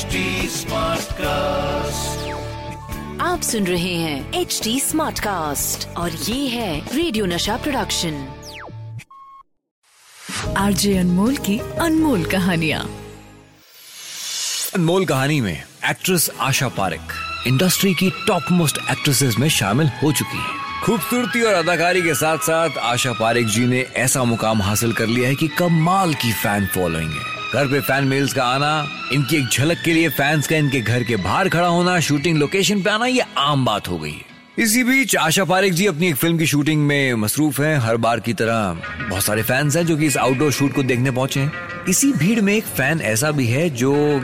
HD cast आप सुन रहे हैं एच डी स्मार्ट कास्ट और ये है रेडियो नशा प्रोडक्शन आरजे अनमोल की अनमोल कहानिया। अनमोल कहानी में एक्ट्रेस आशा पारिक इंडस्ट्री की टॉप मोस्ट एक्ट्रेसेस में शामिल हो चुकी है। खूबसूरती और अदाकारी के साथ साथ आशा पारिक जी ने ऐसा मुकाम हासिल कर लिया है कि कमाल की फ़ैन फॉलोइंग है। घर पे फ़ैन मेल्स का आना, इनकी एक झलक के लिए फैंस का इनके घर के बाहर खड़ा होना शूटिंग लोकेशन पे आना, ये आम बात हो गई। है इसी बीच आशा पारिक जी अपनी एक फ़िल्म की शूटिंग में मसरूफ हैं। हर बार की तरह बहुत सारे फैंस हैं जो कि इस आउटडोर शूट को देखने पहुँचे हैं। इसी भीड़ में एक फ़ैन ऐसा भी है जो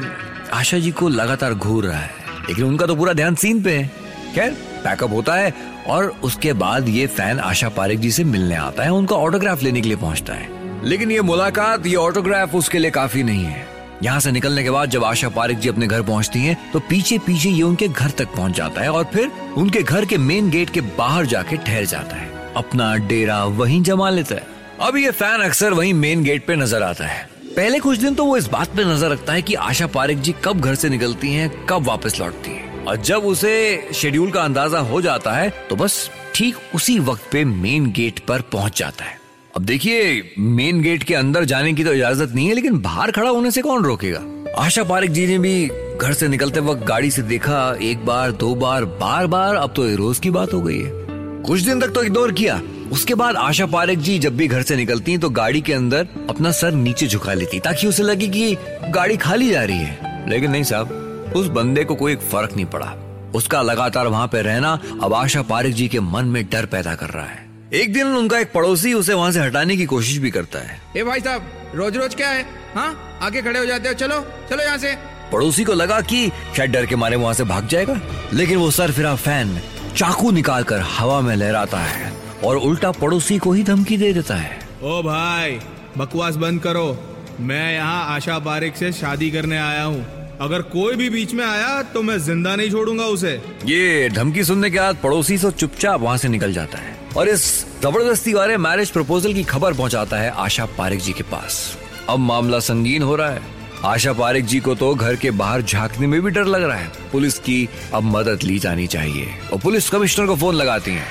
आशा जी को लगातार घूर रहा है। लेकिन उनका तो पूरा ध्यान सीन पे है। खैर पैकअप होता है और उसके बाद ये फ़ैन आशा पारिक जी से मिलने आता है। उनका ऑटोग्राफ लेने के लिए पहुँचता है। लेकिन ये मुलाकात, ये ऑटोग्राफ उसके लिए काफ़ी नहीं है। यहाँ से निकलने के बाद जब आशा पारिक जी अपने घर पहुँचती हैं तो पीछे पीछे ये उनके घर तक पहुँच जाता है और फिर उनके घर के मेन गेट के बाहर जाके ठहर जाता है। अपना डेरा वहीं जमा लेता है। अब ये फ़ैन अक्सर वहीं मेन गेट पे नज़र आता है। पहले कुछ दिन तो वो इस बात पे नज़र रखता है कि आशा पारिक जी कब घर से निकलती हैं, कब वापस लौटती हैं। और जब उसे शेड्यूल का अंदाज़ा हो जाता है तो बस ठीक उसी वक्त पे मेन गेट पर पहुँच जाता है। अब देखिए मेन गेट के अंदर जाने की तो इजाज़त नहीं है, लेकिन बाहर खड़ा होने से कौन रोकेगा? आशा पारिक जी ने भी घर से निकलते वक्त गाड़ी से देखा, एक बार, दो बार बार बार, अब तो रोज की बात हो गई है। कुछ दिन तक तो इग्नोर किया। उसके बाद आशा पारिक जी जब भी घर से निकलती हैं तो गाड़ी के अंदर अपना सर नीचे झुका लेती, ताकि उसे लगे कि गाड़ी खाली जा रही है। लेकिन नहीं साहब, उस बंदे को कोई फ़र्क नहीं पड़ा। उसका लगातार वहाँ पे रहना अब आशा पारिक जी के मन में डर पैदा कर रहा है। एक दिन उनका एक पड़ोसी उसे वहाँ से हटाने की कोशिश भी करता है। ए भाई साहब रोज रोज क्या है? हाँ? आगे खड़े हो जाते हो चलो चलो यहाँ से। पड़ोसी को लगा कि शायद डर के मारे वहाँ से भाग जाएगा लेकिन वो सर फिरा फ़ैन चाकू निकाल कर हवा में लहराता है और उल्टा पड़ोसी को ही धमकी दे देता है। ओ भाई बकवास बंद करो। मैं यहाँ आशा पारिक से शादी करने आया हूँ। अगर कोई भी बीच में आया तो मैं ज़िंदा नहीं छोड़ूँगा उसे। ये धमकी सुनने के बाद पड़ोसी से चुपचाप वहाँ से निकल जाता है। और इस ज़बरदस्ती वाले मैरिज प्रपोजल की खबर पहुंचाता है आशा पारिक जी के पास। अब मामला संगीन हो रहा है। आशा पारिक जी को तो घर के बाहर झांकने में भी डर लग रहा है। पुलिस की अब मदद ली जानी चाहिए और पुलिस कमिश्नर को फ़ोन लगाती है।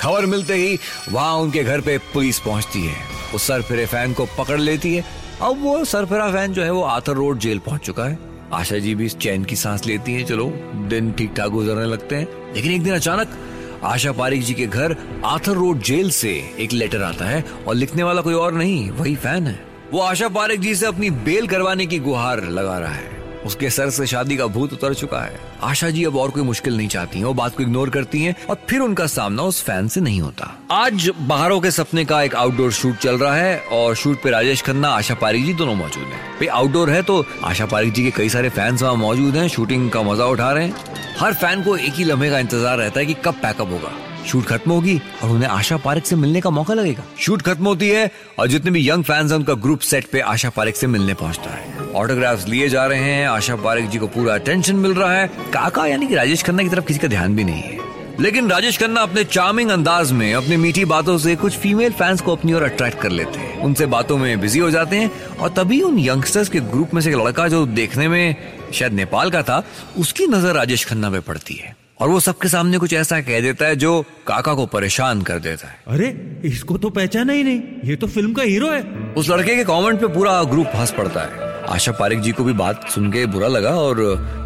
खबर मिलते ही वहाँ उनके घर पे पुलिस पहुँचती है। वो सरफिरे फ़ैन को पकड़ लेती है। अब वो सरफिरा फ़ैन जो है वो आथर रोड जेल पहुँच चुका है। आशा जी भी इस चैन की सांस लेती हैं। चलो, दिन ठीक ठाक गुजरने लगते हैं। लेकिन एक दिन अचानक आशा पारिक जी के घर आथर रोड जेल से एक लेटर आता है और लिखने वाला कोई और नहीं, वही फ़ैन है। वो आशा पारिक जी से अपनी बेल करवाने की गुहार लगा रहा है। उसके सर से शादी का भूत उतर चुका है। आशा जी अब और कोई मुश्किल नहीं चाहती हैं, वो बात को इग्नोर करती हैं और फिर उनका सामना उस फ़ैन से नहीं होता। आज बाहरों के सपने का एक आउटडोर शूट चल रहा है और शूट पे राजेश खन्ना, आशा पारिक जी दोनों मौजूद हैं। आउटडोर है तो आशा पारिक जी के कई सारे फैंस वहाँ मौजूद हैं शूटिंग का मज़ा उठा रहे हैं। हर फ़ैन को एक ही लम्हे का इंतज़ार रहता है कि कब पैकअप होगा। शूट खत्म होगी और उन्हें आशा पारिक से मिलने का मौका लगेगा। शूट खत्म होती है और जितने भी यंग फैंस हैं, उनका ग्रुप सेट पे आशा पारिक से मिलने पहुँचता है। ऑटोग्राफ्स लिए जा रहे हैं। आशा पारिक जी को पूरा अटेंशन मिल रहा है। काका यानी कि राजेश खन्ना की तरफ़ किसी का ध्यान भी नहीं है। लेकिन राजेश खन्ना अपने चार्मिंग अंदाज में अपनी मीठी बातों से कुछ फीमेल फैंस को अपनी ओर अट्रैक्ट कर लेते हैं। उनसे बातों में बिज़ी हो जाते हैं और तभी उन यंगस्टर्स के ग्रुप में से एक लड़का जो देखने में शायद नेपाल का था उसकी नज़र राजेश खन्ना पे पड़ती है। और वो सबके सामने कुछ ऐसा कह देता है जो काका को परेशान कर देता है। अरे इसको तो पहचाना ही नहीं। ये तो फ़िल्म का हीरो है। उस लड़के के कमेंट पे पूरा ग्रुप हंस पड़ता है। आशा पारिक जी को भी बात सुन के बुरा लगा और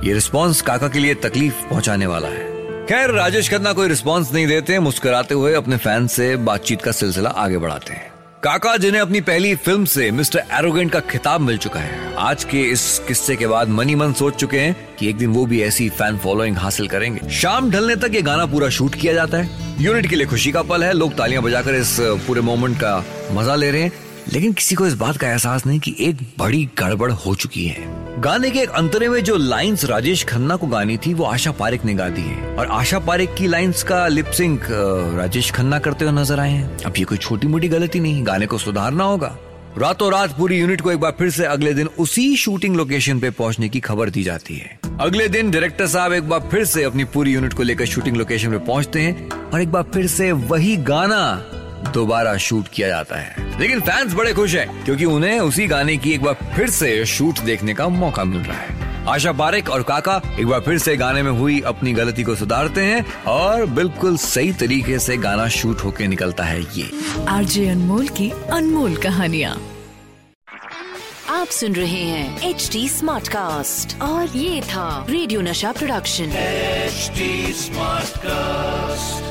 ये रिस्पॉन्स काका के लिए तकलीफ़ पहुँचाने वाला है। खैर, राजेश खन्ना कोई रिस्पॉन्स नहीं देते, मुस्कुराते हुए अपने फ़ैन से बातचीत का सिलसिला आगे बढ़ाते हैं। काका, जिन्हें अपनी पहली फ़िल्म से मिस्टर एरोगेंट का खिताब मिल चुका है, आज के इस किस्से के बाद मनी मन सोच चुके हैं कि एक दिन वो भी ऐसी फ़ैन फॉलोइंग हासिल करेंगे। शाम ढलने तक ये गाना पूरा शूट किया जाता है। यूनिट के लिए खुशी का पल है, लोग तालियाँ बजाकर इस पूरे मोमेंट का मज़ा ले रहे हैं। लेकिन किसी को इस बात का एहसास नहीं कि एक बड़ी गड़बड़ हो चुकी है। गाने के एक अंतरे में जो लाइंस राजेश खन्ना को गानी थी, वो आशा पारिक ने गा दी है। और आशा पारिक की लाइंस का लिपसिंग राजेश खन्ना करते हुए नज़र आए हैं। अब ये कोई छोटी मोटी गलती नहीं, गाने को सुधारना होगा। रातों रात पूरी यूनिट को एक बार फिर से अगले दिन उसी शूटिंग लोकेशन पे पहुँचने की खबर दी जाती है। अगले दिन डायरेक्टर साहब एक बार फिर से अपनी पूरी यूनिट को लेकर शूटिंग लोकेशन पे पहुँचते हैं और एक बार फिर से वही गाना दोबारा शूट किया जाता है। लेकिन फैंस बड़े खुश हैं क्योंकि उन्हें उसी गाने की एक बार फिर से शूट देखने का मौका मिल रहा है। आशा पारेख और काका एक बार फिर से गाने में हुई अपनी गलती को सुधारते हैं और बिल्कुल सही तरीके से गाना शूट होके निकलता है ये। आरजे अनमोल की अनमोल कहानियाँ। आप सुन रहे हैं एच डी स्मार्ट कास्ट और ये था रेडियो नशा प्रोडक्शन। H smart Smartcast.